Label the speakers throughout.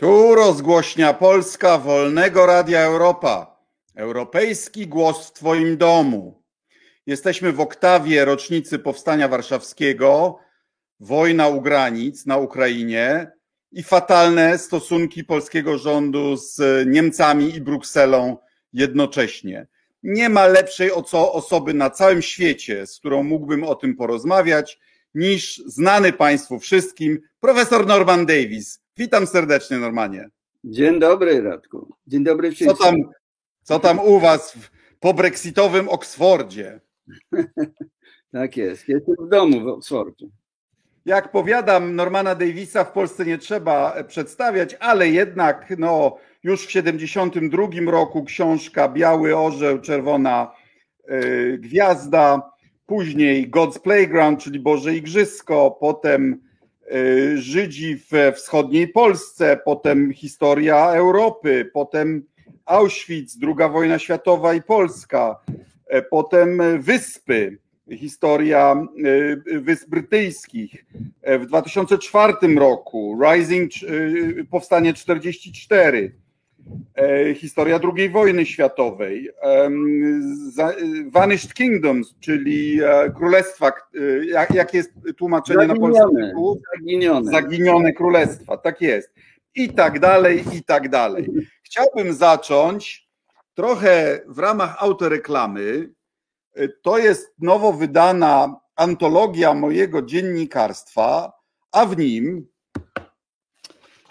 Speaker 1: Tu rozgłośnia Polska Wolnego Radia Europa. Europejski głos w Twoim domu. Jesteśmy w oktawie rocznicy Powstania Warszawskiego, wojna u granic na Ukrainie i fatalne stosunki polskiego rządu z Niemcami i Brukselą jednocześnie. Nie ma lepszej osoby na całym świecie, z którą mógłbym o tym porozmawiać, niż znany Państwu wszystkim profesor Norman Davis. Witam serdecznie, Normanie.
Speaker 2: Dzień dobry, Radku. Dzień dobry wszystkim.
Speaker 1: Co tam, co tam u Was w pobrexitowym Oksfordzie?
Speaker 2: tak jest. Jestem w domu w Oksfordzie.
Speaker 1: Jak powiadam, Normana Davisa w Polsce nie trzeba przedstawiać, ale jednak no, już w 72 roku książka Biały Orzeł, Czerwona yy, Gwiazda, później God's Playground, czyli Boże Igrzysko, potem Y, Żydzi we wschodniej Polsce, potem historia Europy, potem Auschwitz, II wojna światowa i Polska, e, potem Wyspy, historia y, Wysp Brytyjskich. W 2004 roku Rising, y, powstanie 44, E, historia II wojny światowej, Vanished Kingdoms, czyli e, królestwa, e, jak, jakie jest tłumaczenie
Speaker 2: zaginione,
Speaker 1: na polskim?
Speaker 2: Zaginione.
Speaker 1: Zaginione królestwa, tak jest. I tak dalej, i tak dalej. Chciałbym zacząć trochę w ramach autoreklamy. To jest nowo wydana antologia mojego dziennikarstwa, a w nim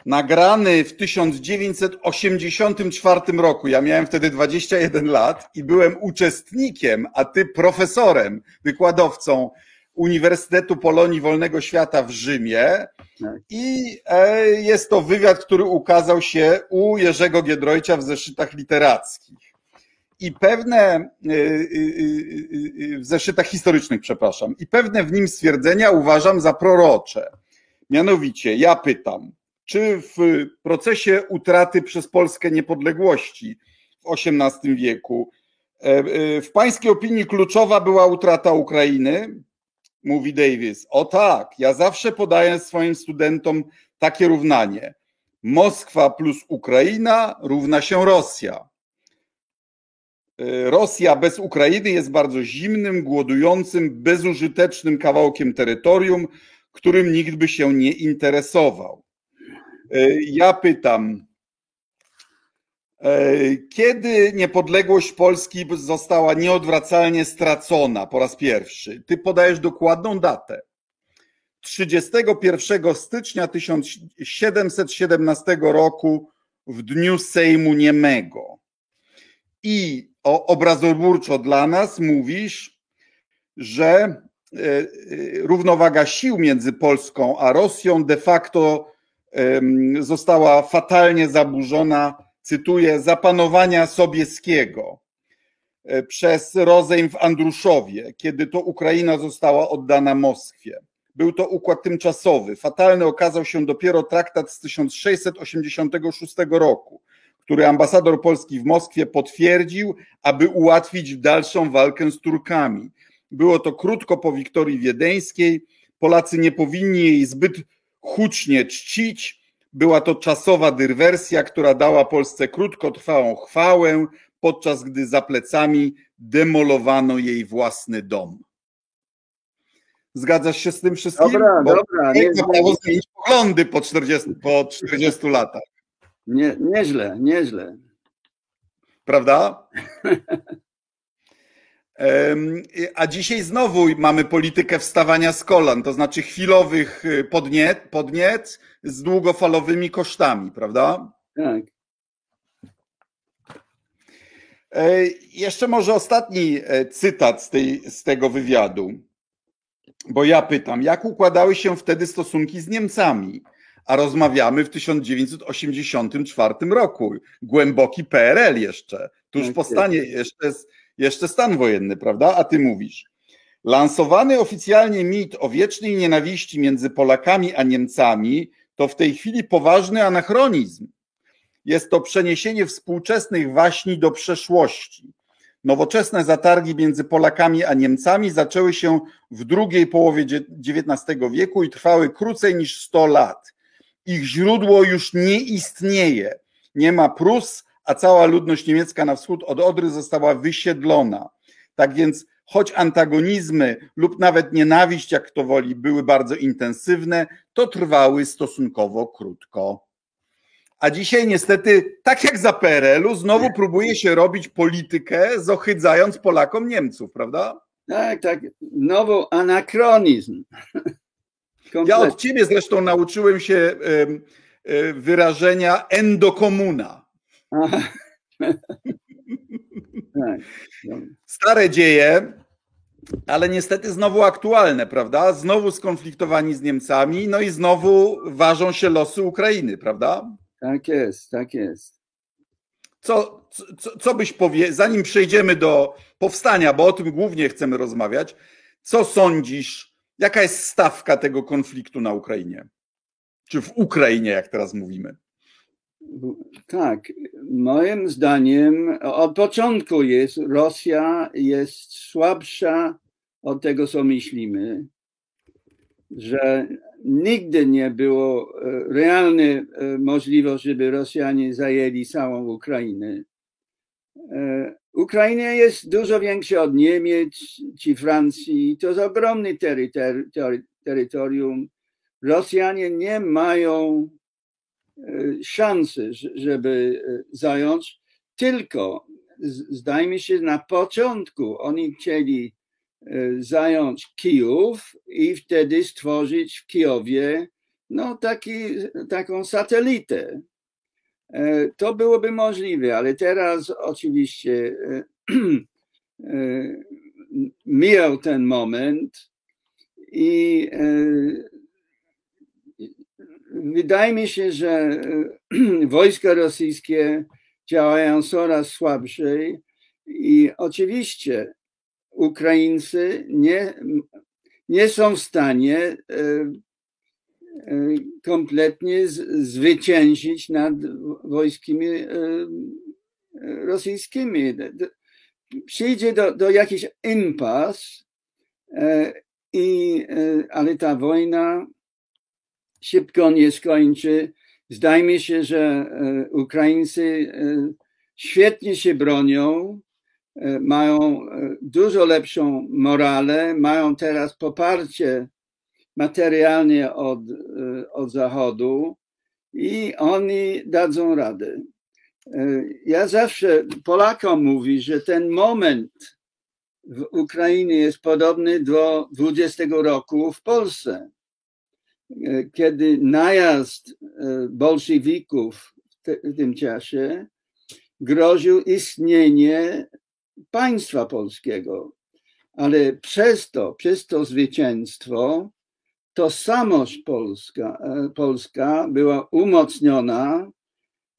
Speaker 1: nagrany w 1984 roku. Ja miałem wtedy 21 lat i byłem uczestnikiem, a ty profesorem, wykładowcą Uniwersytetu Polonii Wolnego Świata w Rzymie. Tak. I e, jest to wywiad, który ukazał się u Jerzego Giedroycia w zeszytach literackich. I pewne, e, e, w zeszytach historycznych, przepraszam, i pewne w nim stwierdzenia uważam za prorocze. Mianowicie, ja pytam, czy w procesie utraty przez Polskę niepodległości w XVIII wieku, e, e, w pańskiej opinii kluczowa była utrata Ukrainy? Mówi Davis. O tak, ja zawsze podaję swoim studentom takie równanie. Moskwa plus Ukraina równa się Rosja. E, Rosja bez Ukrainy jest bardzo zimnym, głodującym, bezużytecznym kawałkiem terytorium, którym nikt by się nie interesował. E, ja pytam, e, kiedy niepodległość Polski została nieodwracalnie stracona po raz pierwszy? Ty podajesz dokładną datę. 31 stycznia 1717 roku w dniu Sejmu Niemego. I obrazoburczo dla nas mówisz, że e, równowaga sił między Polską a Rosją de facto została fatalnie zaburzona, cytuję, zapanowania Sobieskiego e, przez rozejm w Andruszowie, kiedy to Ukraina została oddana Moskwie. Był to układ tymczasowy. Fatalny okazał się dopiero traktat z 1686 roku, który ambasador Polski w Moskwie potwierdził, aby ułatwić dalszą walkę z Turkami. Było to krótko po Wiktorii Wiedeńskiej. Polacy nie powinni jej zbyt hucznie czcić. Była to czasowa dyrwersja, która dała Polsce krótkotrwałą chwałę, podczas gdy za plecami demolowano jej własny dom. Zgadzasz się z tym wszystkim?
Speaker 2: Dobra, Bo dobra.
Speaker 1: Nie ma prawo zmienić poglądy po 40, po 40 latach.
Speaker 2: Nie, nieźle, nieźle.
Speaker 1: Prawda? A dzisiaj znowu mamy politykę wstawania z kolan, to znaczy chwilowych y, podniec, podniec z długofalowymi kosztami, prawda?
Speaker 2: Tak.
Speaker 1: E, jeszcze może ostatni e, cytat z, tej, z tego wywiadu, bo ja pytam, jak układały się wtedy stosunki z Niemcami? A rozmawiamy w 1984 roku. Głęboki PRL jeszcze, tuż tak po stanie, jeszcze z jeszcze stan wojenny, prawda? A ty mówisz. Lansowany oficjalnie mit o wiecznej nienawiści między Polakami a Niemcami to w tej chwili poważny anachronizm. Jest to przeniesienie współczesnych waśni do przeszłości. Nowoczesne zatargi między Polakami a Niemcami zaczęły się w drugiej połowie XIX wieku i trwały krócej niż 100 lat. Ich źródło już nie istnieje. Nie ma Prus, a cała ludność niemiecka na wschód od Odry została wysiedlona. Tak więc, choć antagonizmy lub nawet nienawiść, jak kto woli, były bardzo intensywne, to trwały stosunkowo krótko. A dzisiaj niestety, tak jak za PRL-u, znowu próbuje się robić politykę, zohydzając Polakom Niemców, prawda?
Speaker 2: Tak, tak. Znowu anachronizm.
Speaker 1: Ja od ciebie zresztą nauczyłem się wyrażenia endokomuna. Stare dzieje, ale niestety znowu aktualne, prawda? Znowu skonfliktowani z Niemcami, no i znowu ważą się losy Ukrainy, prawda?
Speaker 2: Tak jest, tak jest.
Speaker 1: Co, co, co byś powie, zanim przejdziemy do powstania, bo o tym głównie chcemy rozmawiać, co sądzisz, jaka jest stawka tego konfliktu na Ukrainie? Czy w Ukrainie, jak teraz mówimy?
Speaker 2: Tak, moim zdaniem od początku jest Rosja jest słabsza od tego, co myślimy, że nigdy nie było e, realnej e, możliwości, żeby Rosjanie zajęli całą Ukrainę. E, Ukraina jest dużo większa od Niemiec czy Francji. To jest ogromny terytorium. Rosjanie nie mają szansy, żeby zająć, tylko zdajmy się na początku oni chcieli E, zająć Kijów i wtedy stworzyć w Kijowie no, taki, taką satelitę. E, to byłoby możliwe, ale teraz oczywiście e, mijał ten moment i wydaje mi się, że wojska rosyjskie działają coraz słabszej i oczywiście Ukraińcy nie, nie są w stanie e, e, kompletnie zwyciężyć nad wojskami e, rosyjskimi. Przyjdzie do, do jakiś impas, i, ale ta wojna szybko nie skończy. Zdaje mi się, że Ukraińcy świetnie się bronią, E, mają e, dużo lepszą morale, mają teraz poparcie materialnie od, e, od Zachodu i oni dadzą radę. Ja zawsze Polakom mówię, że ten moment w Ukrainie jest podobny do 20 roku w Polsce, kiedy najazd bolszewików w tym czasie groził istnienie państwa polskiego, ale przez to, przez to zwycięstwo, tożsamość polska, e, polska była umocniona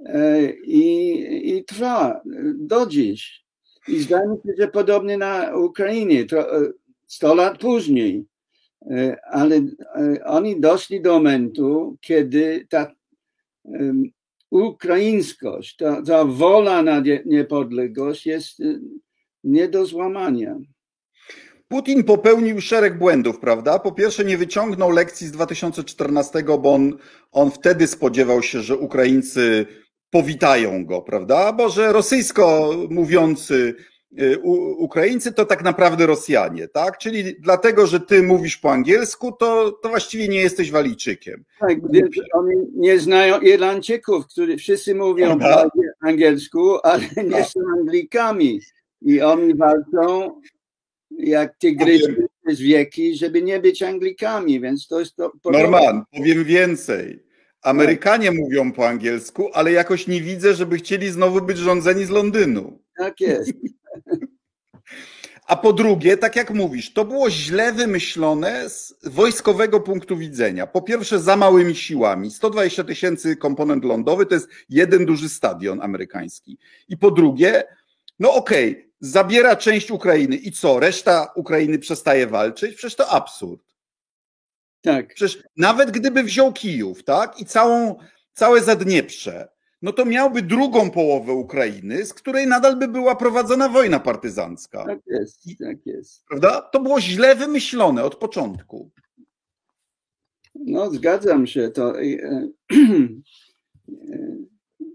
Speaker 2: e, i, i trwa do dziś. I zdaje się, że podobnie na Ukrainie, 100 e, lat później, ale oni doszli do momentu, kiedy ta ukraińskość, ta, ta wola na niepodległość jest nie do złamania.
Speaker 1: Putin popełnił szereg błędów, prawda? Po pierwsze, nie wyciągnął lekcji z 2014, bo on, on wtedy spodziewał się, że Ukraińcy powitają go, prawda? Bo że rosyjsko mówiący Ukraińcy to tak naprawdę Rosjanie, tak? Czyli dlatego, że ty mówisz po angielsku, to, to właściwie nie jesteś Walijczykiem.
Speaker 2: Tak, oni nie znają Irlandczyków, którzy wszyscy mówią po angielsku, ale nie tak. są Anglikami. I oni walczą jak tygrysy z wieki, żeby nie być Anglikami, więc to jest to.
Speaker 1: Norman, powiem więcej. Amerykanie tak. mówią po angielsku, ale jakoś nie widzę, żeby chcieli znowu być rządzeni z Londynu.
Speaker 2: Tak jest.
Speaker 1: A po drugie, tak jak mówisz, to było źle wymyślone z wojskowego punktu widzenia. Po pierwsze, za małymi siłami. 120 tysięcy komponent lądowy to jest jeden duży stadion amerykański. I po drugie, no okej, okay, zabiera część Ukrainy i co? Reszta Ukrainy przestaje walczyć? Przecież to absurd.
Speaker 2: Tak.
Speaker 1: Przecież nawet gdyby wziął Kijów, tak? I całą, całe Zadnieprze, no to miałby drugą połowę Ukrainy, z której nadal by była prowadzona wojna partyzancka.
Speaker 2: Tak jest, tak jest.
Speaker 1: Prawda? To było źle wymyślone od początku.
Speaker 2: No, zgadzam się. To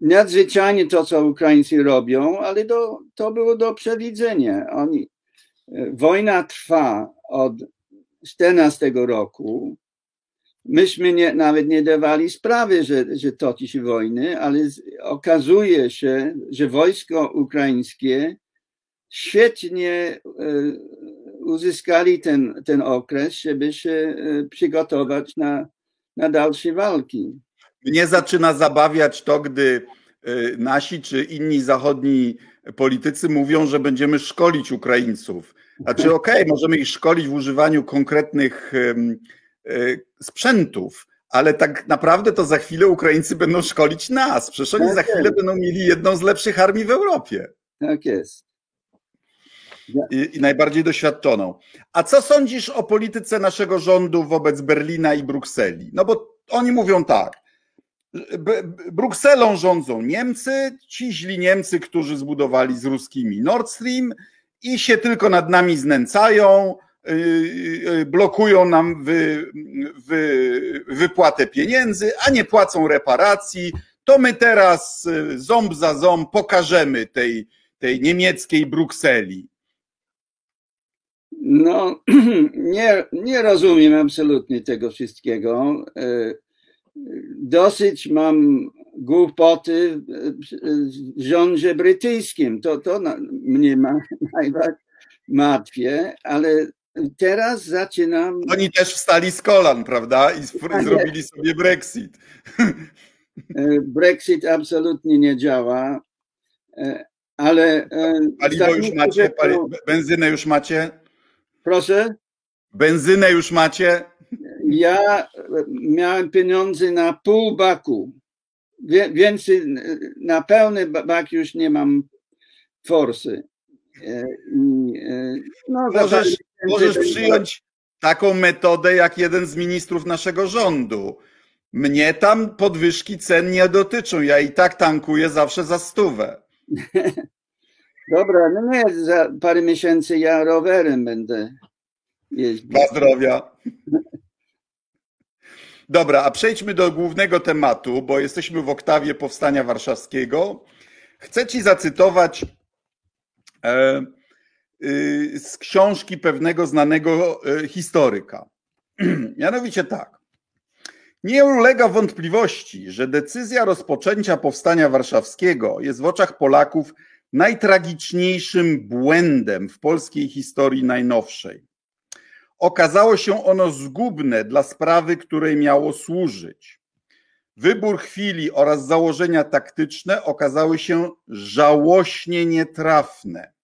Speaker 2: nadzwyczajnie to, co Ukraińcy robią, ale do, to było do przewidzenia. Oni, wojna trwa od 14 roku. Myśmy nie, nawet nie dawali sprawy, że, że toczy się wojny, ale okazuje się, że wojsko ukraińskie świetnie e, uzyskali ten, ten okres, żeby się e, przygotować na, na dalsze walki.
Speaker 1: Mnie zaczyna zabawiać to, gdy e, nasi czy inni zachodni politycy mówią, że będziemy szkolić Ukraińców. Znaczy, okej, okay, możemy ich szkolić w używaniu konkretnych sprzętów, ale tak naprawdę to za chwilę Ukraińcy będą szkolić nas. Przecież oni tak za chwilę będą mieli jedną z lepszych armii w Europie.
Speaker 2: Tak jest
Speaker 1: i, i najbardziej doświadczoną. A co sądzisz o polityce naszego rządu wobec Berlina i Brukseli? No bo oni mówią tak. Brukselą rządzą Niemcy, ci źli Niemcy, którzy zbudowali z ruskimi Nord Stream i się tylko nad nami znęcają, blokują nam wy, wy, wypłatę pieniędzy, a nie płacą reparacji. To my teraz y, ząb za ząb pokażemy tej, tej niemieckiej Brukseli.
Speaker 2: No, nie, nie rozumiem absolutnie tego wszystkiego. Dosyć mam głupoty w rządzie brytyjskim. To, to mnie ma, martwie, ale teraz zaczynam.
Speaker 1: Oni też wstali z kolan, prawda? I tak zrobili sobie Brexit.
Speaker 2: E, Brexit absolutnie nie działa, e, ale.
Speaker 1: Paliwo już macie? Pali... Benzynę już macie?
Speaker 2: Proszę?
Speaker 1: Benzynę już macie?
Speaker 2: Ja miałem pieniądze na pół baku. Więcej, na pełny bak już nie mam forsy. E,
Speaker 1: e, no, możesz, możesz przyjąć taką metodę jak jeden z ministrów naszego rządu. Mnie tam podwyżki cen nie dotyczą. Ja i tak tankuję zawsze za stówę.
Speaker 2: Dobra, no nie, za parę miesięcy ja rowerem będę jeździć.
Speaker 1: Dla zdrowia. Dobra, a przejdźmy do głównego tematu, bo jesteśmy w oktawie Powstania Warszawskiego. Chcę Ci zacytować e, z książki pewnego znanego e, historyka. Mianowicie tak. Nie ulega wątpliwości, że decyzja rozpoczęcia Powstania Warszawskiego jest w oczach Polaków najtragiczniejszym błędem w polskiej historii najnowszej. Okazało się ono zgubne dla sprawy, której miało służyć. Wybór chwili oraz założenia taktyczne okazały się żałośnie nietrafne.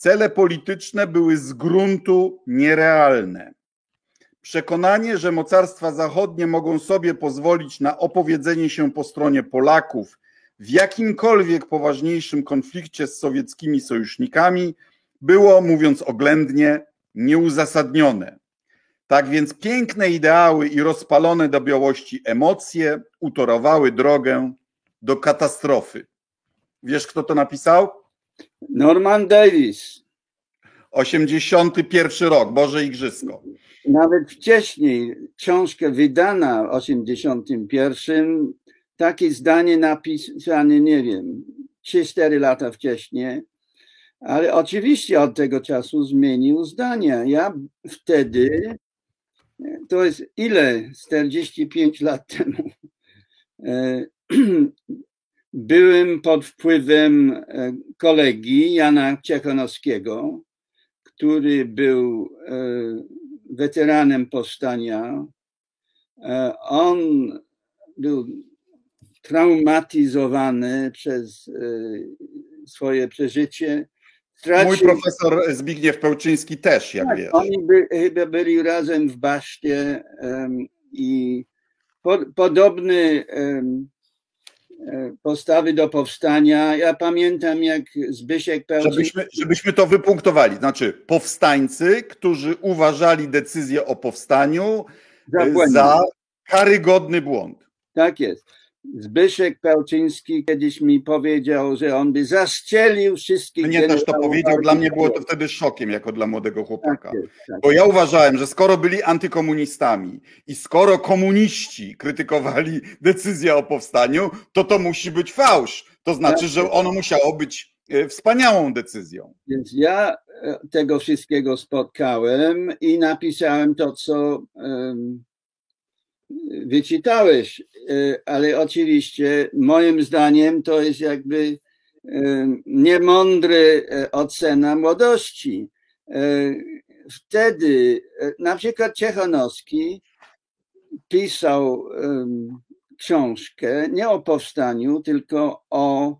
Speaker 1: Cele polityczne były z gruntu nierealne. Przekonanie, że mocarstwa zachodnie mogą sobie pozwolić na opowiedzenie się po stronie Polaków w jakimkolwiek poważniejszym konflikcie z sowieckimi sojusznikami było, mówiąc oględnie, nieuzasadnione. Tak więc piękne ideały i rozpalone do białości emocje utorowały drogę do katastrofy. Wiesz, kto to napisał?
Speaker 2: Norman Davis.
Speaker 1: 81 rok, Boże Igrzysko.
Speaker 2: Nawet wcześniej książkę wydana w 81 takie zdanie napisane, nie wiem, 3-4 lata wcześniej, ale oczywiście od tego czasu zmienił zdania. Ja wtedy, to jest ile? 45 lat temu. E, byłem pod wpływem e, kolegi Jana Ciechanowskiego, który był e, weteranem powstania. On był traumatyzowany przez swoje przeżycie.
Speaker 1: Mój profesor Zbigniew Pełczyński też, jak tak, wiesz.
Speaker 2: Oni by, chyba byli razem w Baszcie um, i po, podobny um, postawy do powstania. Ja pamiętam, jak Zbysiek
Speaker 1: Pełczyński... Żebyśmy, żebyśmy to wypunktowali. Znaczy, powstańcy, którzy uważali decyzję o powstaniu za, za karygodny błąd.
Speaker 2: Tak jest. Zbyszek Pełczyński kiedyś mi powiedział, że on by zaszczelił wszystkich.
Speaker 1: Mnie też to powiedział, dla mnie było to wtedy szokiem jako dla młodego chłopaka.
Speaker 2: Tak jest, tak.
Speaker 1: Bo ja uważałem, że skoro byli antykomunistami i skoro komuniści krytykowali decyzję o powstaniu, to to musi być fałsz. To znaczy, że ono musiało być e, wspaniałą decyzją.
Speaker 2: Więc ja e, tego wszystkiego spotkałem i napisałem to, co wyczytałeś, e, ale oczywiście moim zdaniem to jest jakby e, niemądry e, ocena młodości. Wtedy na przykład Ciechanowski pisał książkę nie o powstaniu, tylko o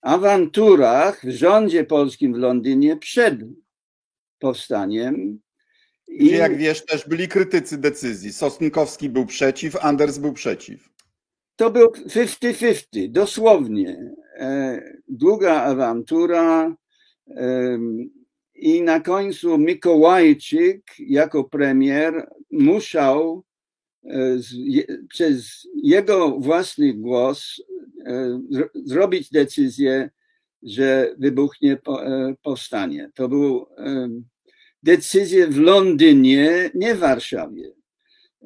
Speaker 2: awanturach w rządzie polskim w Londynie przed powstaniem.
Speaker 1: Gdzie, jak wiesz, też byli krytycy decyzji. Sosnkowski był przeciw, Anders był przeciw.
Speaker 2: to był 50-50, dosłownie. E, Długa awantura i na końcu Mikołajczyk jako premier musiał e, przez jego własny głos e, zro- zrobić decyzję, że wybuchnie po, powstanie. To był decyzję w Londynie, nie w Warszawie.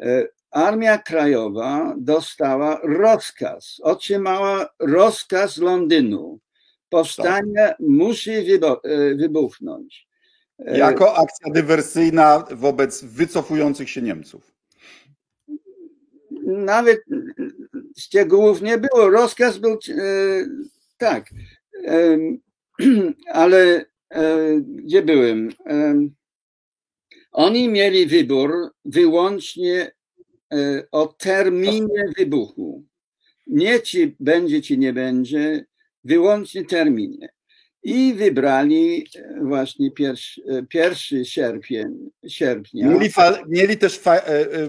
Speaker 2: E, Armia Krajowa dostała rozkaz, otrzymała rozkaz Londynu. Powstanie musi wybo- e, wybuchnąć. E,
Speaker 1: Jako akcja dywersyjna wobec wycofujących się Niemców.
Speaker 2: Nawet szczegółów nie było. Rozkaz był tak, ale gdzie byłem? Oni mieli wybór wyłącznie e, o terminie wybuchu. Nie czy będzie, czy nie będzie, wyłącznie terminie. I wybrali e, właśnie pierwszy, e, pierwszy sierpień, sierpnia.
Speaker 1: Mieli, fa- mieli też fa- e, e,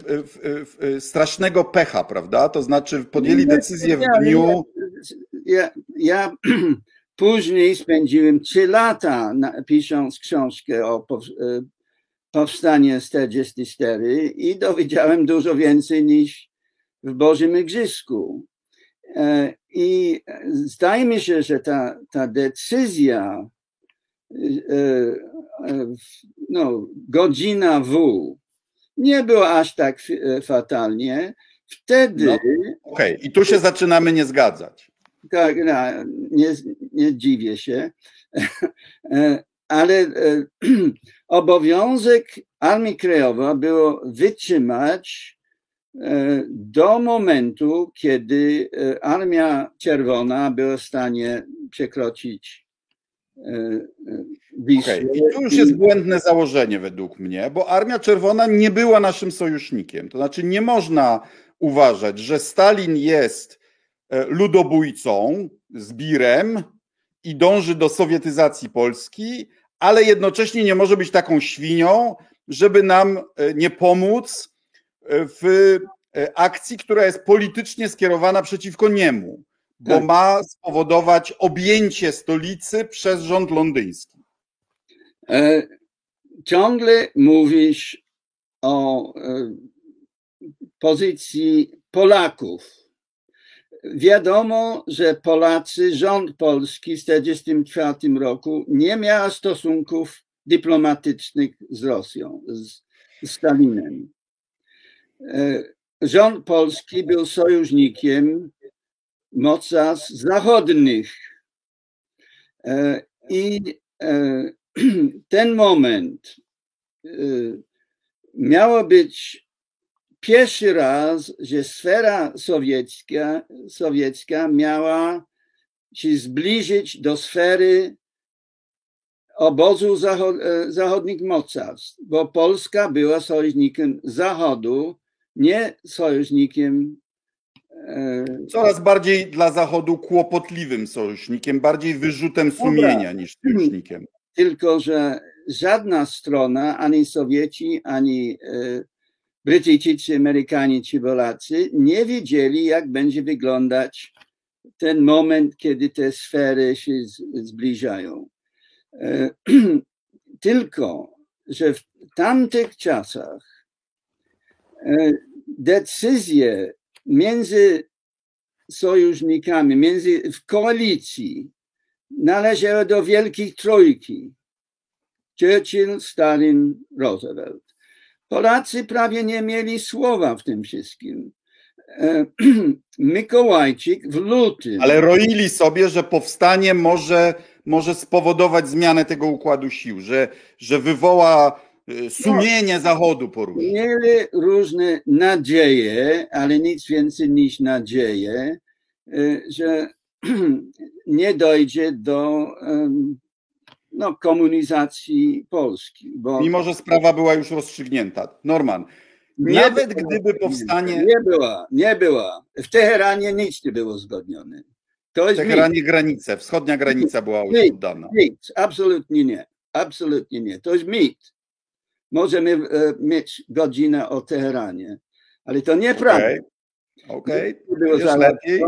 Speaker 1: e, strasznego pecha, prawda? To znaczy podjęli decyzję w dniu.
Speaker 2: Ja, ja później spędziłem trzy lata na, pisząc książkę o pow, e, powstaniu 44 i dowiedziałem dużo więcej niż w Bożym Igrzyska. E, I zdaje mi się, że ta, ta decyzja, e, e, no, godzina W, nie była aż tak fatalnie. Wtedy
Speaker 1: No. Okej, i tu się zaczynamy nie zgadzać.
Speaker 2: tak, no, nie, nie dziwię się, ale e, obowiązek Armii Krajowej było wytrzymać e, do momentu, kiedy e, Armia Czerwona była w stanie przekroczyć Wisłę.
Speaker 1: I tu już jest błędne założenie według mnie, bo Armia Czerwona nie była naszym sojusznikiem. To znaczy nie można uważać, że Stalin jest ludobójcą, zbirem i dąży do sowietyzacji Polski, ale jednocześnie nie może być taką świnią, żeby nam e, nie pomóc e, w e, akcji, która jest politycznie skierowana przeciwko niemu, bo
Speaker 2: Tak.
Speaker 1: ma spowodować objęcie stolicy przez rząd londyński.
Speaker 2: E, Ciągle mówisz o e, pozycji Polaków. Wiadomo, że Polacy, rząd polski w 1944 roku nie miał stosunków dyplomatycznych z Rosją, z, Stalinem. E, Rząd polski był sojusznikiem mocarstw zachodnich. E, I e, ten moment miało być pierwszy raz, że sfera sowiecka, sowiecka miała się zbliżyć do sfery obozu zachod, e, zachodnich mocarstw, bo Polska była sojusznikiem Zachodu, nie sojusznikiem e,
Speaker 1: Coraz bardziej dla Zachodu kłopotliwym sojusznikiem, bardziej wyrzutem sumienia niż sojusznikiem.
Speaker 2: tylko że żadna strona, ani Sowieci, ani e, Brytyjczycy, Amerykanie czy Polacy nie wiedzieli, jak będzie wyglądać ten moment, kiedy te sfery się zbliżają. E, Tylko, że w tamtych czasach e, decyzje między sojusznikami, między, w koalicji należały do wielkiej trójki. Churchill, Stalin, Roosevelt. Polacy prawie nie mieli słowa w tym wszystkim. E, Mikołajczyk w lutym.
Speaker 1: Ale roili sobie, że powstanie może, może spowodować zmianę tego układu sił, że, że wywoła e, sumienie no, Zachodu poruszy.
Speaker 2: Mieli różne nadzieje, ale nic więcej niż nadzieje, e, że nie dojdzie do no, komunizacji Polski.
Speaker 1: Bo... Mimo, że sprawa była już rozstrzygnięta. Norman, nawet gdyby powstanie.
Speaker 2: Nie była, nie była. W Teheranie nic nie było zgodnione.
Speaker 1: To jest w Teheranie mit. granice, wschodnia granica była już mit, oddana.
Speaker 2: Mit, absolutnie nie. Absolutnie nie. To jest mit. Możemy e, mieć godzinę o Teheranie, ale to nieprawda.
Speaker 1: Okej, okay. lepiej.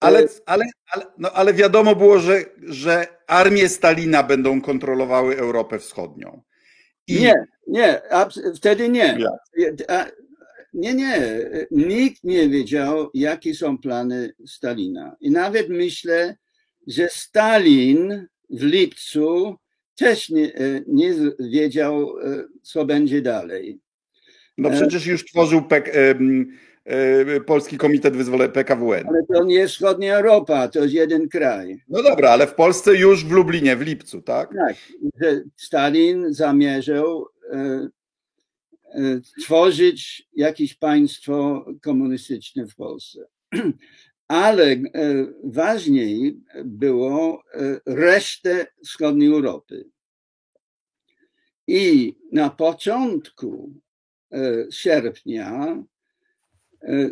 Speaker 1: Ale, ale, ale, no, ale wiadomo było, że, że armie Stalina będą kontrolowały Europę Wschodnią.
Speaker 2: I... Nie, nie, wtedy nie. Nie, nie. Nikt nie wiedział, jakie są plany Stalina. I nawet myślę, że Stalin w lipcu też nie, nie wiedział, co będzie dalej.
Speaker 1: No przecież już tworzył PEK, E, Polski Komitet Wyzwolenia PKWN.
Speaker 2: Ale to nie wschodnia Europa, to jest jeden kraj.
Speaker 1: No dobra, ale w Polsce już w Lublinie, w lipcu, tak?
Speaker 2: Tak, Stalin zamierzał e, e, tworzyć jakieś państwo komunistyczne w Polsce. Ale e, ważniej było e, resztę wschodniej Europy. I na początku e, sierpnia E,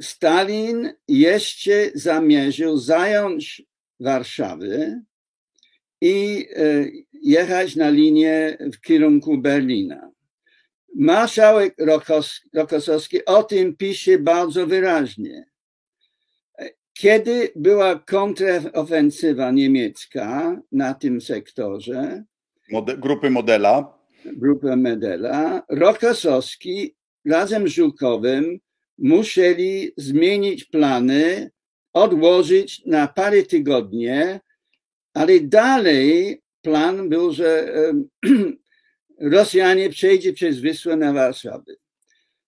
Speaker 2: Stalin jeszcze zamierzył zająć Warszawę i e, jechać na linię w kierunku Berlina. Marszałek Rokosowski o tym pisze bardzo wyraźnie. Kiedy była kontrofensywa niemiecka na tym sektorze,
Speaker 1: Mode, grupy Modela,
Speaker 2: grupy Modela, Rokosowski razem z Żukowym musieli zmienić plany, odłożyć na parę tygodni, ale dalej plan był, że Rosjanie przejdzie przez Wisłę na Warszawę.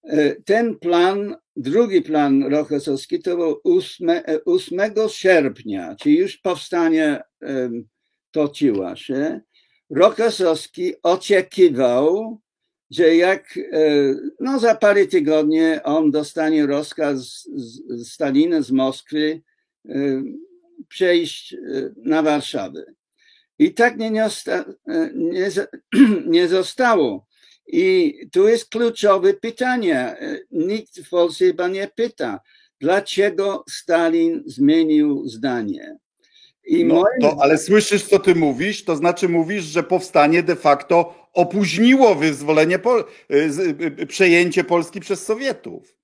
Speaker 2: E, ten plan, drugi plan Rochosowski to był 8, 8 sierpnia, czyli już powstanie toczyło się. Rochosowski oczekiwał, że jak e, no za parę tygodni on dostanie rozkaz z Stalina z Moskwy e, przejść e, na Warszawę. I tak nie, nie, nie zostało. I tu jest kluczowe pytanie. Nikt w Polsce chyba nie pyta, dlaczego Stalin zmienił zdanie.
Speaker 1: No, to, ale słyszysz, co ty mówisz? To znaczy mówisz, że powstanie de facto opóźniło wyzwolenie, Pol y, y, przejęcie Polski przez Sowietów.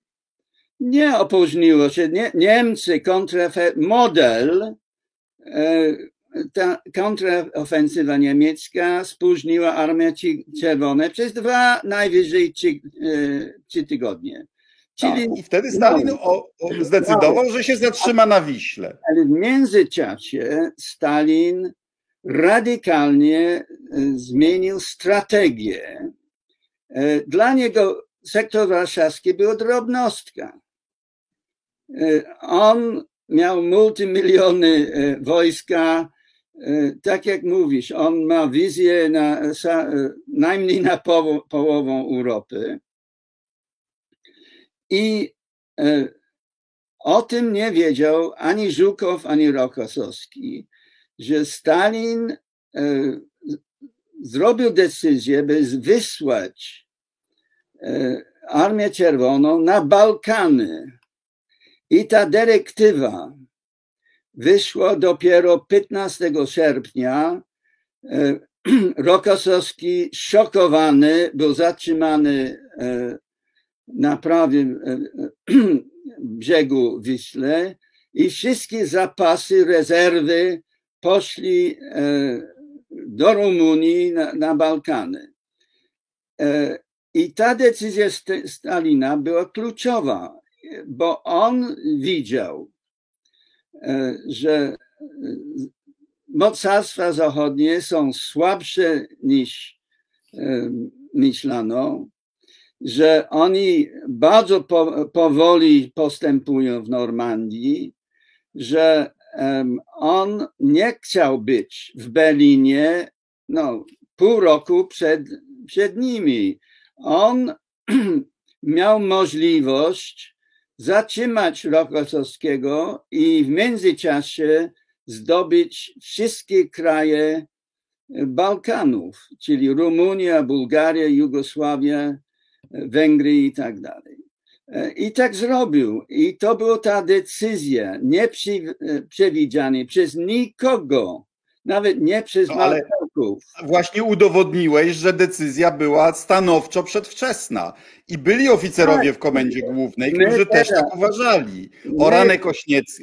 Speaker 2: Nie opóźniło się. Nie, Niemcy kontra model, e, ta kontrofensywa niemiecka spóźniła armię czerwone przez dwa, najwyżej trzy, e, trzy tygodnie.
Speaker 1: Czyli. I wtedy Stalin o, o zdecydował, że się zatrzyma na Wiśle.
Speaker 2: Ale w międzyczasie Stalin radykalnie e, zmienił strategię. E, dla niego sektor warszawski był drobnostka. E, on miał multimiliony wojska, tak jak mówisz, on ma wizję na, najmniej na połową Europy. I o tym nie wiedział ani Żukow, ani Rokosowski że Stalin e, zrobił decyzję, by wysłać e, Armię Czerwoną na Bałkany. I ta dyrektywa wyszła dopiero 15 sierpnia. E, Rokosowski szokowany był zatrzymany na prawym brzegu Wisły i wszystkie zapasy, rezerwy poszli e, do Rumunii na, na Bałkany. E, I ta decyzja Stalina była kluczowa. bo on widział, e, że mocarstwa zachodnie są słabsze niż myślano, że oni bardzo po, powoli postępują w Normandii, że um, on nie chciał być w Berlinie no, pół roku przed, przed nimi. On miał możliwość zatrzymać Rokossowskiego i w międzyczasie zdobyć wszystkie kraje Bałkanów, czyli Rumunia, Bułgaria, Jugosławia, Węgry i tak dalej. I tak zrobił. I to była ta decyzja, nieprzewidziana przez nikogo nawet nie przez no,
Speaker 1: Właśnie udowodniłeś, że decyzja była stanowczo przedwczesna. I byli oficerowie tak. w komendzie głównej, którzy też tak uważali. Oranek Ośniecki,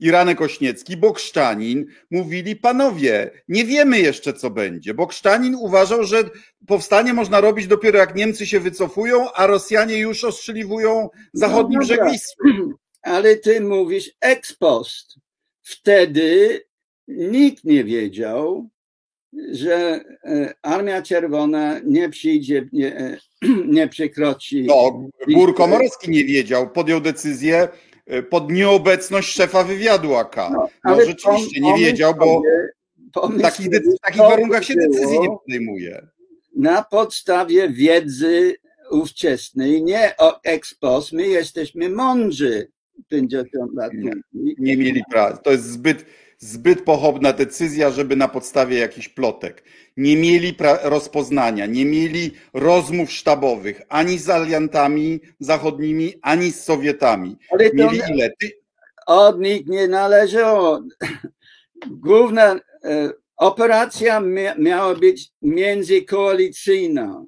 Speaker 1: Iranek Ośniecki, Bokszczanin mówili, panowie, nie wiemy jeszcze co będzie. Bokszczanin uważał, że powstanie można robić dopiero jak Niemcy się wycofują, a Rosjanie już ostrzeliwują zachodni no, brzeg Wisły.
Speaker 2: Ale ty mówisz ex post. Wtedy nikt nie wiedział, że e, Armia Czerwona nie przyjdzie, nie, e, nie przekroczy.
Speaker 1: No, Gór Komorowski nie wiedział, podjął decyzję e, pod nieobecność szefa wywiadu AK. No, no rzeczywiście nie wiedział, bo w takich, w takich warunkach się decyzji nie podejmuje.
Speaker 2: Na podstawie wiedzy ówczesnej, nie o ekspos, my jesteśmy mądrzy 50 lat.
Speaker 1: Nie, nie mieli prawa. To jest zbyt zbyt pochopna decyzja, żeby na podstawie jakichś plotek. Nie mieli rozpoznania, nie mieli rozmów sztabowych ani z aliantami zachodnimi, ani z Sowietami. Ale mieli
Speaker 2: to ile? Ty... Od nich nie należało. Główna e, operacja miała być międzykoalicyjna.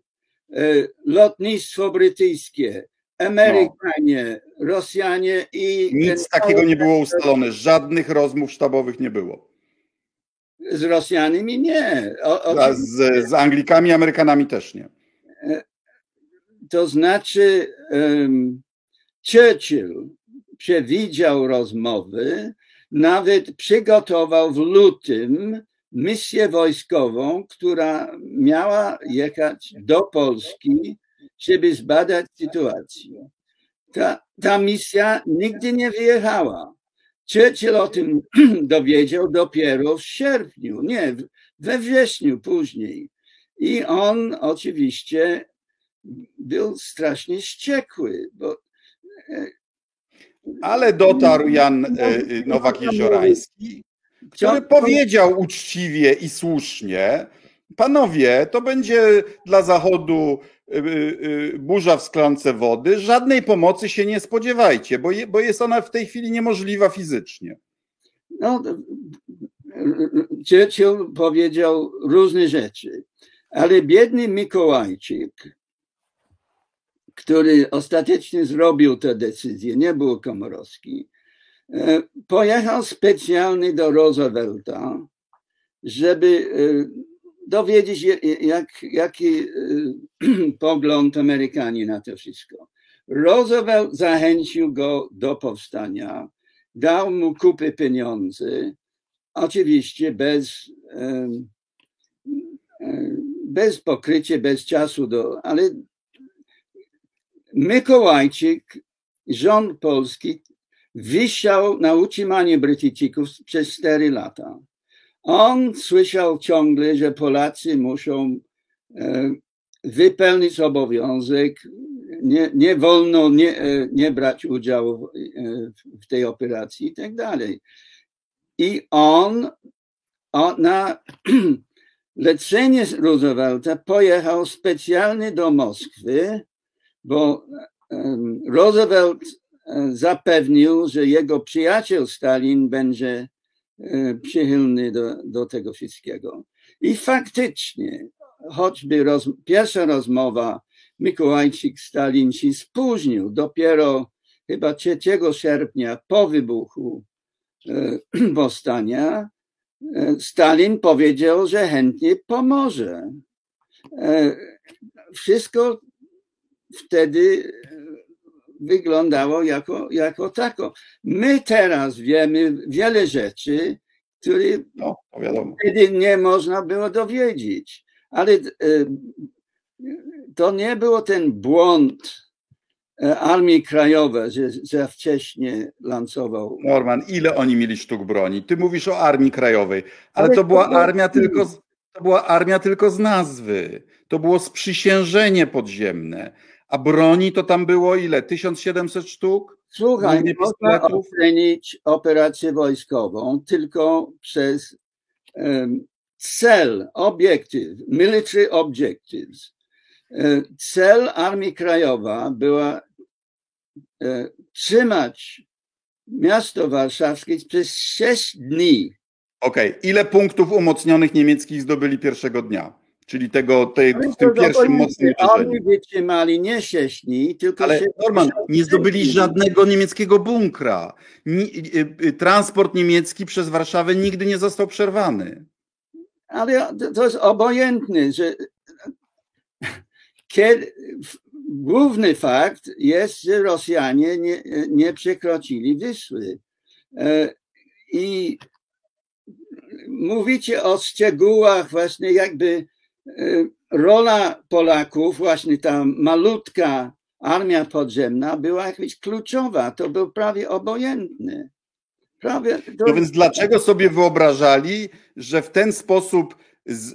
Speaker 2: E, lotnictwo brytyjskie, Amerykanie, no. Rosjanie i.
Speaker 1: Nic takiego nie było ustalone, żadnych rozmów sztabowych nie było.
Speaker 2: Z Rosjanami nie.
Speaker 1: O, o... Z, z Anglikami, Amerykanami też nie.
Speaker 2: To znaczy, um, Churchill przewidział rozmowy, nawet przygotował w lutym misję wojskową, która miała jechać do Polski żeby zbadać sytuację. Ta, ta misja nigdy nie wyjechała. Churchill o tym dowiedział dopiero w sierpniu, nie, we wrześniu później. I on oczywiście był strasznie wściekły, bo
Speaker 1: e, ale dotarł Jan e, Nowak-Jeziorański, który powiedział uczciwie i słusznie, panowie, to będzie dla Zachodu Y, y, burza w sklance wody, żadnej pomocy się nie spodziewajcie, bo, bo jest ona w tej chwili niemożliwa fizycznie.
Speaker 2: No, Churchill powiedział różne rzeczy, ale biedny Mikołajczyk, który ostatecznie zrobił tę decyzję, nie był Komorowski, e, pojechał specjalnie do Roosevelta, żeby e, dowiedzieć, jak, jaki y, pogląd Amerykanie na to wszystko. Roosevelt zachęcił go do powstania, dał mu kupy pieniędzy, oczywiście bez, bez pokrycia, bez czasu, do, ale Mikołajczyk, rząd polski, wisiał na utrzymanie Brytyjczyków przez cztery lata. On słyszał ciągle, że Polacy muszą e, wypełnić obowiązek, nie, nie wolno nie, e, nie brać udziału e, w tej operacji i tak dalej. I on, on na lecenie Roosevelta pojechał specjalnie do Moskwy, bo Roosevelt zapewnił, że jego przyjaciel Stalin będzie przychylny do, do tego wszystkiego. I faktycznie, choćby roz, pierwsza rozmowa Mikołajczyk-Stalin się spóźnił, dopiero chyba 3 sierpnia po wybuchu e, powstania, e, Stalin powiedział, że chętnie pomoże. Wszystko wtedy wyglądało jako, jako tako. My teraz wiemy wiele rzeczy, które
Speaker 1: no,
Speaker 2: wtedy nie można było dowiedzieć. Ale e, to nie było ten błąd e, Armii Krajowej, że za wcześnie lansował.
Speaker 1: Norman, ile oni mieli sztuk broni? Ty mówisz o Armii Krajowej, ale, ale to była to armia tylko z, to była armia tylko z nazwy. To było sprzysiężenie podziemne. A broni to tam było ile? 1700 sztuk?
Speaker 2: Słuchaj, nie można ocenić operację wojskową tylko przez um, cel, obiektyw, military objectives. E, cel Armii Krajowa była e, trzymać miasto warszawskie przez sześć dni.
Speaker 1: Okej, okay. ile punktów umocnionych niemieckich zdobyli pierwszego dnia? Czyli tego, tej, w tym pierwszym mocnym uderzeniu.
Speaker 2: Oni wytrzymali nie sześć dni, tylko
Speaker 1: Ale Norman, nie zdobyli żadnego niemieckiego bunkra. Y, y, transport niemiecki przez Warszawę nigdy nie został przerwany.
Speaker 2: Ale to jest obojętne, że kiedy, główny fakt jest, że Rosjanie nie, nie przekroczyli Wisły. E, I mówicie o szczegółach, właśnie jakby rola Polaków, właśnie ta malutka armia podziemna była jakaś kluczowa. To był prawie obojętny.
Speaker 1: Prawie to... No więc dlaczego sobie wyobrażali, że w ten sposób z,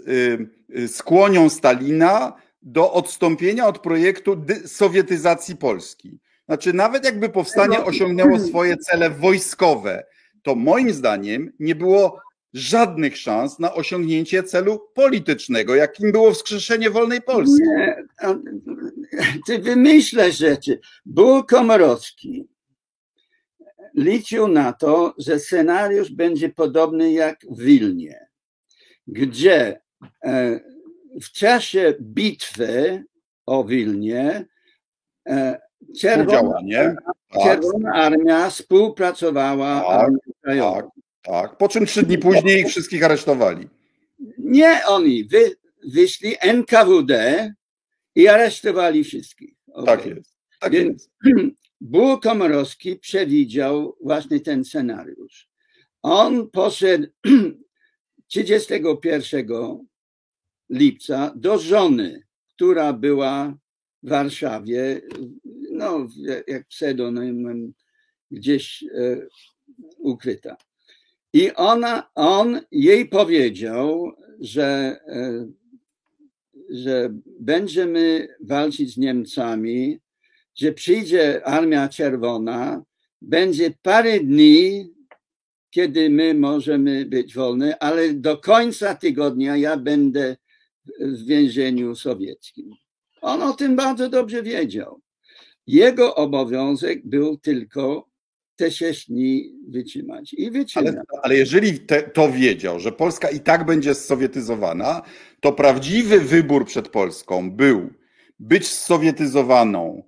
Speaker 1: y, skłonią Stalina do odstąpienia od projektu sowietyzacji Polski. Znaczy, nawet jakby powstanie osiągnęło swoje cele wojskowe, to moim zdaniem nie było żadnych szans na osiągnięcie celu politycznego, jakim było wskrzeszenie wolnej Polski. Nie,
Speaker 2: ty wymyślasz rzeczy. Był Komorowski. Liczył na to, że scenariusz będzie podobny jak w Wilnie, gdzie e, w czasie bitwy o Wilnie e, Czerwona, tak. Czerwona Armia współpracowała tak,
Speaker 1: tak, tak. Po czym trzy dni później ich wszystkich aresztowali.
Speaker 2: Nie oni, wy, wyszli NKWD i aresztowali wszystkich.
Speaker 1: Okay. Tak jest. Tak Więc
Speaker 2: jest. Ból Komorowski przewidział właśnie ten scenariusz. On poszedł 31 lipca do żony, która była w Warszawie, no, jak pseudonimem gdzieś e, ukryta. I ona, on jej powiedział, że, e, że będziemy walczyć z Niemcami, że przyjdzie Armia Czerwona, będzie parę dni, kiedy my możemy być wolni, ale do końca tygodnia ja będę w więzieniu sowieckim. On o tym bardzo dobrze wiedział. Jego obowiązek był tylko te sześć dni wytrzymać i wytrzymać.
Speaker 1: Ale, ale jeżeli te, to wiedział, że Polska i tak będzie sowietyzowana, to prawdziwy wybór przed Polską był być sowietyzowaną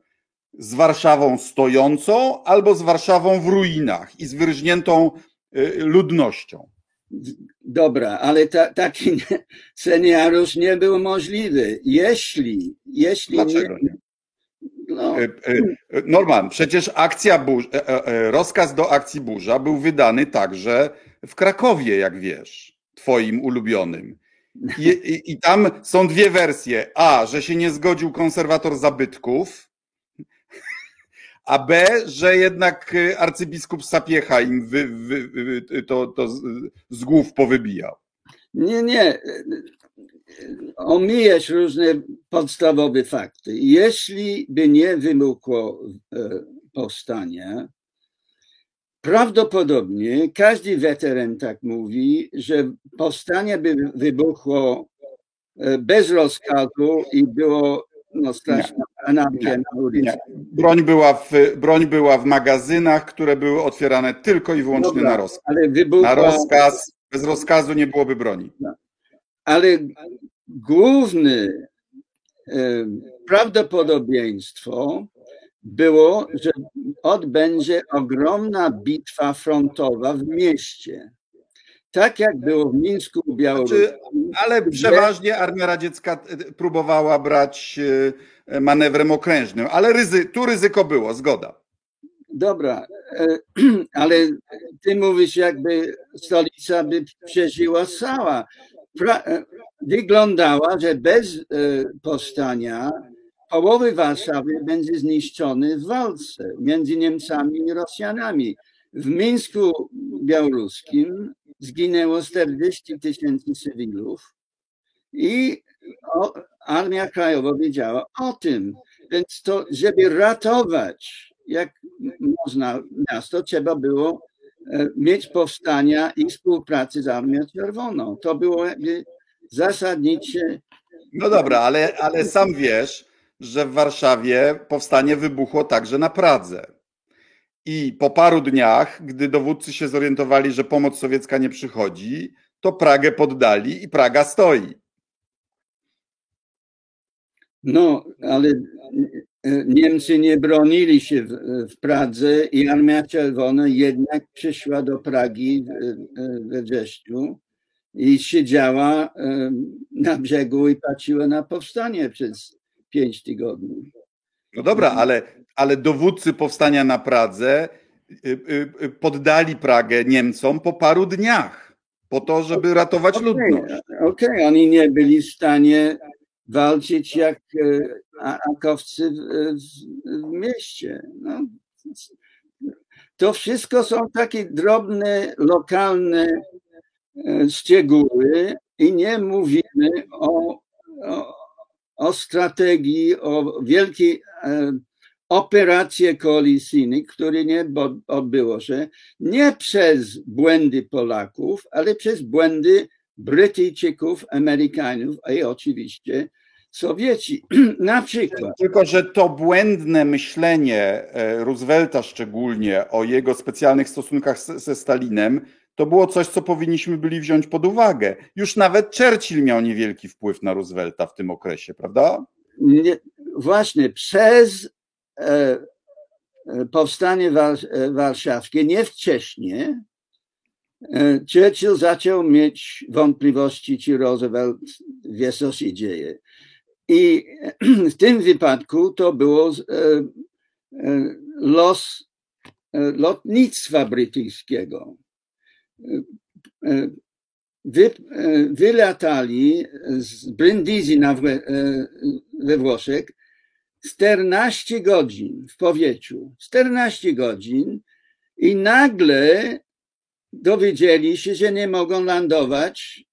Speaker 1: z Warszawą stojącą albo z Warszawą w ruinach i z wyrżniętą y, ludnością.
Speaker 2: Dobra, ale ta, taki scenariusz nie był możliwy. Jeśli, jeśli
Speaker 1: Dlaczego nie? No. E, e, Norman, przecież akcja burza, e, rozkaz do akcji burza był wydany także w Krakowie, jak wiesz, twoim ulubionym. I, i, I, tam są dwie wersje. A, że się nie zgodził konserwator zabytków, a B, że jednak arcybiskup Sapiecha im wy, wy, wy, to, to z głów powybijał.
Speaker 2: Nie, nie. Omijasz różne podstawowe fakty. Jeśli by nie wybuchło e, powstanie, prawdopodobnie każdy weteran tak mówi, że powstanie by wybuchło e, bez rozkazu i było no, straszna anarchia na ulicy.
Speaker 1: Broń była, w, broń była w magazynach, które były otwierane tylko i wyłącznie Dobra, na rozkaz. Ale wybuchła... Na rozkaz, bez rozkazu nie byłoby broni. No.
Speaker 2: Ale główne prawdopodobieństwo było, że odbędzie ogromna bitwa frontowa w mieście. tak jak było w Mińsku Białoruskim. Znaczy,
Speaker 1: ale przeważnie Armia Radziecka próbowała brać manewrem okrężnym, ale ryzy, tu ryzyko było, zgoda.
Speaker 2: Dobra, ale ty mówisz, jakby stolica by przeżyła cała. Wyglądała, że bez powstania połowy Warszawy będzie zniszczony w walce między Niemcami i Rosjanami. W Mińsku Białoruskim zginęło 40 tysięcy cywilów i Armia Krajowa wiedziała o tym. Więc to, żeby ratować jak można miasto, trzeba było e, mieć powstania i współpracy z Armią Czerwoną. To było jakby zasadnicze.
Speaker 1: No dobra, ale, ale sam wiesz, że w Warszawie powstanie wybuchło także na Pradze. I po paru dniach, gdy dowódcy się zorientowali, że pomoc sowiecka nie przychodzi, to Pragę poddali i Praga stoi.
Speaker 2: No, ale Niemcy nie bronili się w, w Pradze i Armia Czerwona jednak przyszła do Pragi we wrześniu i siedziała na brzegu i patrzyła na powstanie przez pięć tygodni.
Speaker 1: No dobra, ale, ale dowódcy powstania na Pradze y, y, y, poddali Pragę Niemcom po paru dniach, po to, żeby ratować okay, ludność.
Speaker 2: Okej, okay. oni nie byli w stanie walczyć jak akowcy w, w, mieście. No, to wszystko są takie drobne, lokalne e, szczegóły i nie mówimy o, o o strategii, o wielkiej e, operacje koalicyjnej, które nie odbyło się nie przez błędy Polaków, ale przez błędy Brytyjczyków, Amerykanów i oczywiście Sowieci. Na przykład.
Speaker 1: Tylko, że to błędne myślenie e, Roosevelta szczególnie o jego specjalnych stosunkach ze Stalinem to było coś, co powinniśmy byli wziąć pod uwagę. Już nawet Churchill miał niewielki wpływ na Roosevelta w tym okresie, prawda?
Speaker 2: Nie, właśnie przez e, e powstanie war, e, warszawskie, nie wcześniej, Churchill zaczął mieć wątpliwości, czy Roosevelt wie, co się dzieje. I w tym wypadku to było los lotnictwa brytyjskiego wy, wylatali z Brindisi na, we Włoszech 14 godzin w powietrzu, 14 godzin i nagle dowiedzieli się, że nie mogą lądować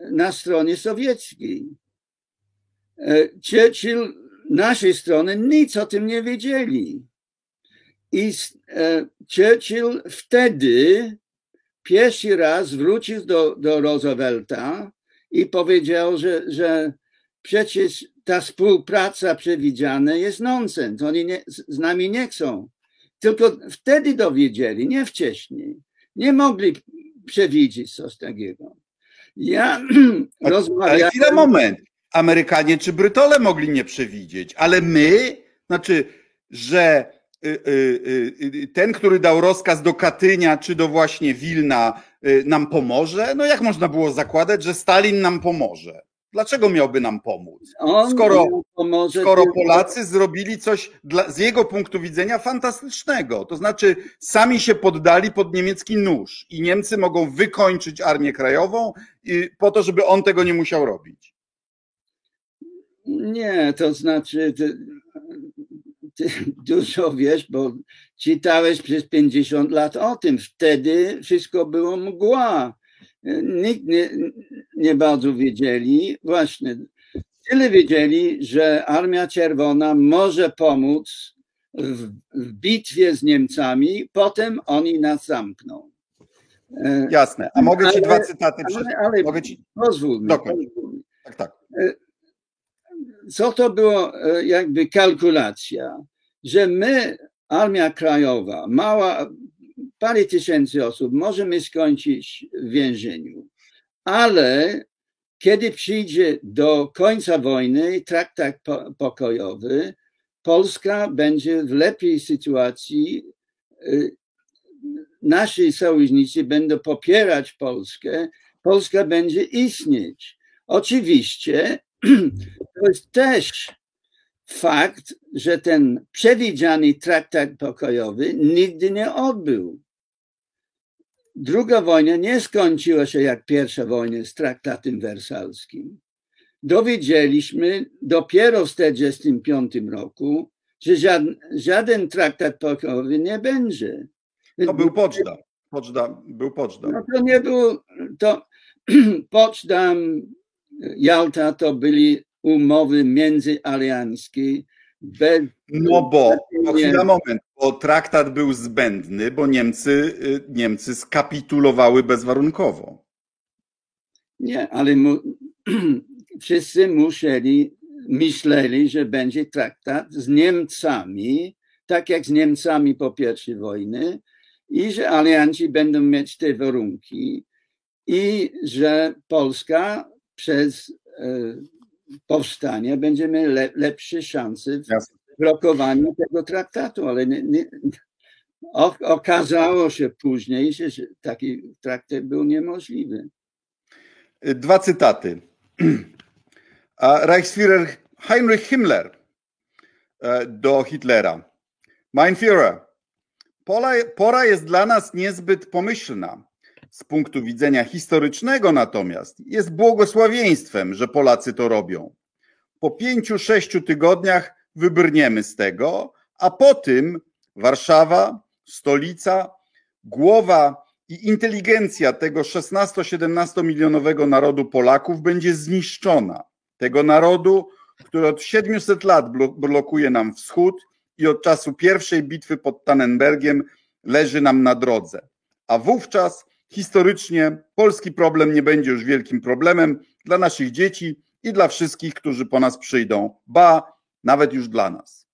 Speaker 2: na stronie sowieckiej. Churchill naszej strony nic o tym nie wiedzieli. I Churchill wtedy pierwszy raz wrócił do, do Roosevelta i powiedział, że, że przecież ta współpraca przewidziana jest nonsens. Oni nie, z nami nie chcą. Tylko wtedy dowiedzieli, nie wcześniej. Nie mogli przewidzieć coś takiego. Ja
Speaker 1: rozmawiałem... Ale chwilę, moment. Amerykanie czy Brytole mogli nie przewidzieć, ale my, znaczy, że Y, y, y, ten, który dał rozkaz do Katynia czy do właśnie Wilna, nam pomoże? No jak można było zakładać, że Stalin nam pomoże? Dlaczego miałby nam pomóc? Skoro, skoro Polacy zrobili coś dla, z jego punktu widzenia fantastycznego, to znaczy sami się poddali pod niemiecki nóż i Niemcy mogą wykończyć Armię Krajową po to, żeby on tego nie musiał robić.
Speaker 2: Nie, to znaczy ty dużo wiesz, bo czytałeś przez 50 lat o tym. Wtedy wszystko było mgła. Nikt nie, nie bardzo wiedzieli. Właśnie, tyle wiedzieli, że Armia Czerwona może pomóc w, w bitwie z Niemcami, potem oni nas zamkną.
Speaker 1: E, Jasne. A mogę ci ale, dwa cytaty
Speaker 2: ale, ale, mogę ci... Pozwól mi. Pozwól mi. Tak, tak. E, co to było e, jakby kalkulacja, że my, Armia Krajowa, mała, parę tysięcy osób, możemy skończyć w więzieniu, ale kiedy przyjdzie do końca wojny traktat pokojowy, Polska będzie w lepszej sytuacji e, nasi sojusznicy będą popierać Polskę, Polska będzie istnieć. Oczywiście to jest też fakt, że ten przewidziany traktat pokojowy nigdy nie odbył. Druga wojna nie skończyła się jak pierwsza wojna z traktatem wersalskim. Dowiedzieliśmy dopiero w 1945 roku, że żaden, żaden traktat pokojowy nie będzie.
Speaker 1: To był Poczdam. Poczdam był Poczdam.
Speaker 2: No to nie było, to Poczdam, Jalta to byli umowy międzyalianckie. Bez,
Speaker 1: no bo, bo chwila moment, bo traktat był zbędny, bo Niemcy, y, Niemcy skapitulowały bezwarunkowo.
Speaker 2: Nie, ale mu, wszyscy musieli, myśleli, że będzie traktat z Niemcami, tak jak z Niemcami po pierwszej wojnie, i że alianci będą mieć te warunki, i że Polska przez e, powstanie będzie miała lepsze szanse w blokowaniu tego traktatu, ale nie, nie, okazało się później, że taki traktat był niemożliwy.
Speaker 1: Dwa cytaty. Reichsführer Heinrich Himmler e, do Hitlera. Mein Führer, pora jest dla nas niezbyt pomyślna. Z punktu widzenia historycznego natomiast jest błogosławieństwem, że Polacy to robią. Po pięciu, sześciu tygodniach wybrniemy z tego, a po tym Warszawa, stolica, głowa i inteligencja tego 16-17 milionowego narodu Polaków będzie zniszczona. Tego narodu, który od 700 lat blokuje nam wschód i od czasu pierwszej bitwy pod Tannenbergiem leży nam na drodze. A wówczas historycznie polski problem nie będzie już wielkim problemem dla naszych dzieci i dla wszystkich, którzy po nas przyjdą, ba, nawet już dla nas.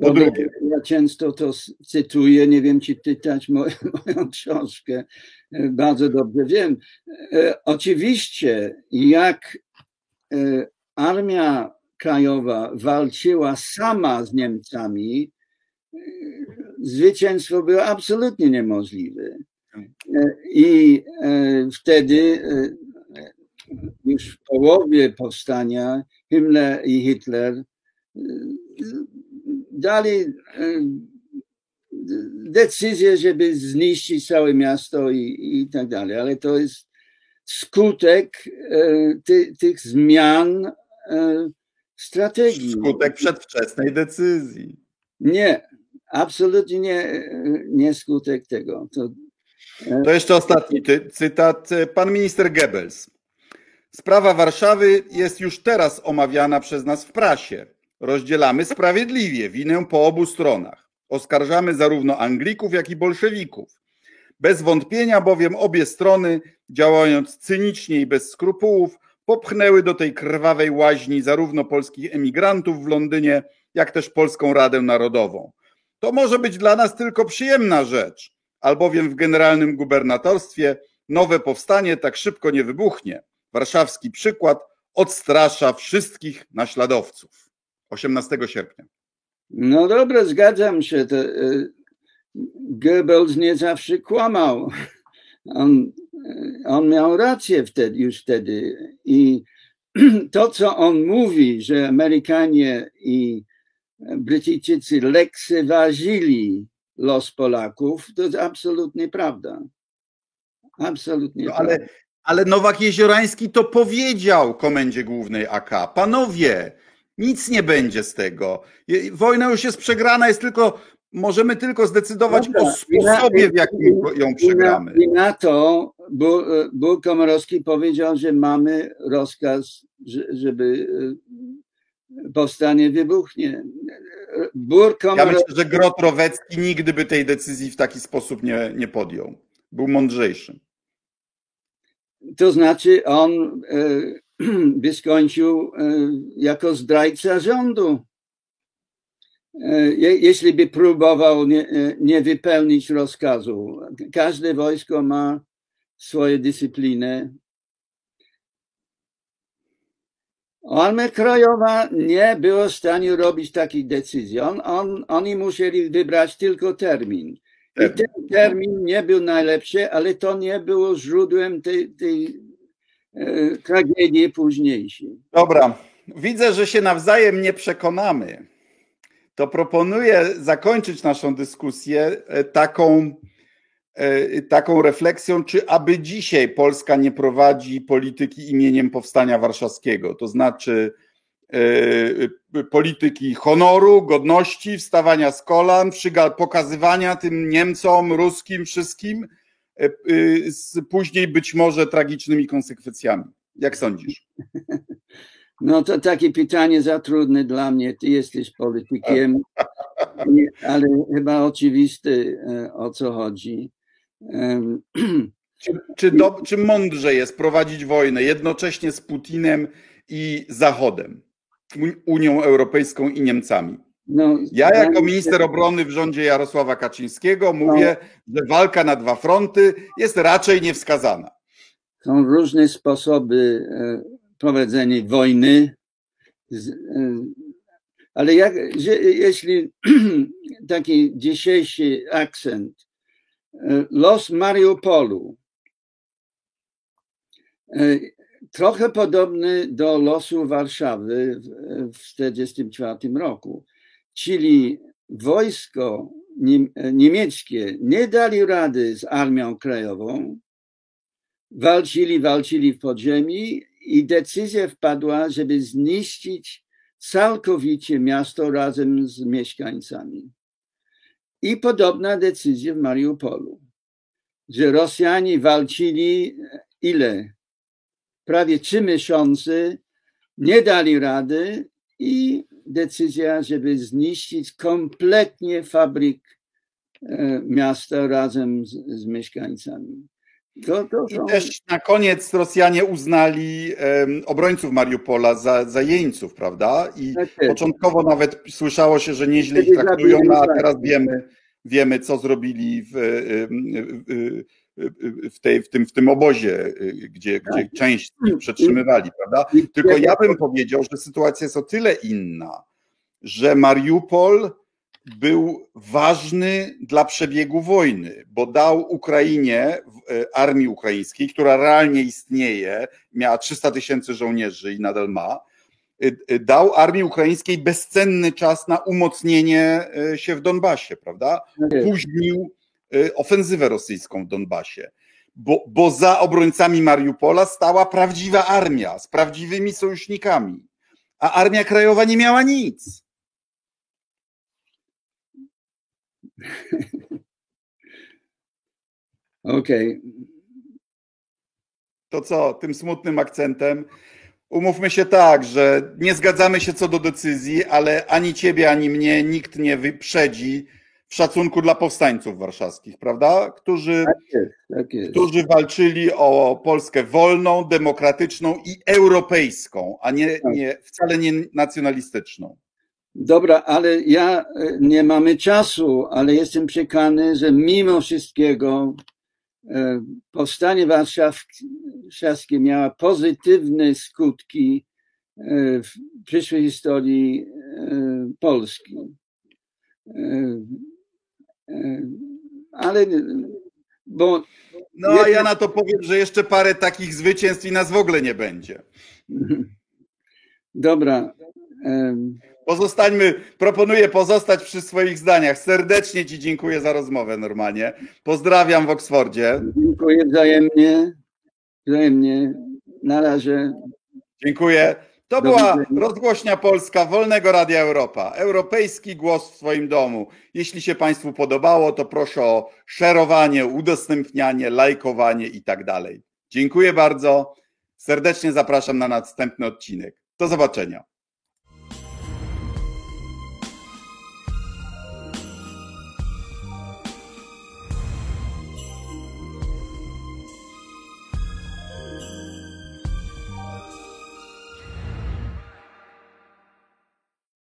Speaker 2: Po drugie. Ja często to cytuję, nie wiem, czy czytać moją, moją książkę, bardzo dobrze wiem. E, oczywiście, jak e, Armia Krajowa walczyła sama z Niemcami, e, zwycięstwo było absolutnie niemożliwe. I wtedy już w połowie powstania Himmler i Hitler dali decyzję, żeby zniszczyć całe miasto i, i tak dalej, ale to jest skutek ty, tych zmian strategii.
Speaker 1: Skutek przedwczesnej decyzji.
Speaker 2: Nie, absolutnie nie, nie skutek tego. To,
Speaker 1: to jeszcze ostatni cytat. Pan minister Goebbels. Sprawa Warszawy jest już teraz omawiana przez nas w prasie. Rozdzielamy sprawiedliwie winę po obu stronach. Oskarżamy zarówno Anglików, jak i bolszewików. Bez wątpienia bowiem obie strony, działając cynicznie i bez skrupułów, popchnęły do tej krwawej łaźni zarówno polskich emigrantów w Londynie, jak też Polską Radę Narodową. To może być dla nas tylko przyjemna rzecz, albowiem w generalnym gubernatorstwie nowe powstanie tak szybko nie wybuchnie. Warszawski przykład odstrasza wszystkich naśladowców. 18 sierpnia.
Speaker 2: No dobra, zgadzam się. To, y, Goebbels nie zawsze kłamał. On, y, on miał rację wtedy, już wtedy. I to, co on mówi, że Amerykanie i Brytyjczycy lekceważyli los Polaków, to jest absolutnie prawda. Absolutnie no,
Speaker 1: ale,
Speaker 2: prawda.
Speaker 1: Ale Nowak Jeziorański to powiedział komendzie głównej AK. Panowie, nic nie będzie z tego. Wojna już jest przegrana, jest tylko, możemy tylko zdecydować Dobra, o sposobie, w jakim ją przegramy.
Speaker 2: I na, to Bóg Komorowski powiedział, że mamy rozkaz, żeby e, powstanie wybuchnie.
Speaker 1: Komorowski... Ja myślę, że Grotrowecki nigdy by tej decyzji w taki sposób nie, nie podjął. Był mądrzejszy.
Speaker 2: To znaczy on by skończył e, jako zdrajca rządu. E, jeśli by próbował nie, e, nie wypełnić rozkazu. Każde wojsko ma swoje dyscypliny. Armia Krajowa nie była w stanie robić takich decyzji. On, on, oni musieli wybrać tylko termin. I ten termin nie był najlepszy, ale to nie było źródłem tej, tej e, tragedii późniejszej.
Speaker 1: Dobra, widzę, że się nawzajem nie przekonamy. To proponuję zakończyć naszą dyskusję e, taką, taką refleksją, czy aby dzisiaj Polska nie prowadzi polityki imieniem Powstania Warszawskiego, to znaczy E, polityki honoru, godności, wstawania z kolan, pokazywania tym Niemcom, ruskim, wszystkim, e, e, z później być może tragicznymi konsekwencjami. Jak sądzisz?
Speaker 2: No to takie pytanie za trudne dla mnie. Ty jesteś politykiem, ale chyba oczywiste o co chodzi.
Speaker 1: Czy, czy, do, czy mądrze jest prowadzić wojnę jednocześnie z Putinem i Zachodem? Unią Europejską i Niemcami. No, ja jako minister obrony w rządzie Jarosława Kaczyńskiego mówię, no. że walka na dwa fronty jest raczej niewskazana.
Speaker 2: Są różne sposoby e, prowadzenia wojny, e, ale jak, jeśli taki dzisiejszy akcent, los Mariupolu trochę podobny do losu Warszawy w 1944 roku. Czyli wojsko niemieckie nie dali rady z armią krajową, walczyli, walczyli w podziemi i decyzja wpadła, żeby zniszczyć całkowicie miasto razem z mieszkańcami. I podobna decyzja w Mariupolu, że Rosjanie walczyli ile? prawie trzy miesiące nie dali rady i decyzja, żeby zniszczyć kompletnie fabryk e, miasta razem z, z mieszkańcami.
Speaker 1: To, to są... I też na koniec Rosjanie uznali um, obrońców Mariupola za, za jeńców, prawda? I tak początkowo nawet słyszało się, że nieźle ich traktują, no, a teraz wiemy, wiemy co zrobili w, w, tej, w, tym, w tym obozie, y, gdzie, gdzie tak. część przetrzymywali, prawda? Tylko ja bym powiedział, że sytuacja jest o tyle inna, że Mariupol był ważny dla przebiegu wojny, bo dał Ukrainie, y, armii ukraińskiej, która realnie istnieje, miała 300 tysięcy żołnierzy i nadal ma, y, dał armii ukraińskiej bezcenny czas na umocnienie się w Donbasie, prawda? Tak Późnił Y, ofensywę rosyjską w Donbasie. Bo, bo za obrońcami Mariupola stała prawdziwa armia z prawdziwymi sojusznikami, a armia krajowa nie miała nic.
Speaker 2: Okej. Okay.
Speaker 1: To co, tym smutnym akcentem umówmy się tak, że nie zgadzamy się co do decyzji, ale ani ciebie, ani mnie nikt nie wyprzedzi w szacunku dla powstańców warszawskich, prawda? Którzy, tak jest, tak jest. którzy walczyli o Polskę wolną, demokratyczną i europejską, a nie, tak. nie wcale nie nacjonalistyczną.
Speaker 2: Dobra, ale ja e, nie mamy czasu, ale jestem przekonany, że mimo wszystkiego e, powstanie warszawskie miało pozytywne skutki e, w przyszłej historii Polski ale bo.
Speaker 1: No, a ja na to powiem, że jeszcze parę takich zwycięstw i nas w ogóle nie będzie.
Speaker 2: Dobra.
Speaker 1: Pozostańmy, proponuję pozostać przy swoich zdaniach. Serdecznie Ci dziękuję za rozmowę normalnie. Pozdrawiam w Oksfordzie.
Speaker 2: Dziękuję wzajemnie. Wzajemnie. Na razie.
Speaker 1: Dziękuję. To była rozgłośnia polska Wolnego Radia Europa. Europejski głos w swoim domu. Jeśli się Państwu podobało, to proszę o szerowanie, udostępnianie, lajkowanie i tak dalej. Dziękuję bardzo. Serdecznie zapraszam na następny odcinek. Do zobaczenia.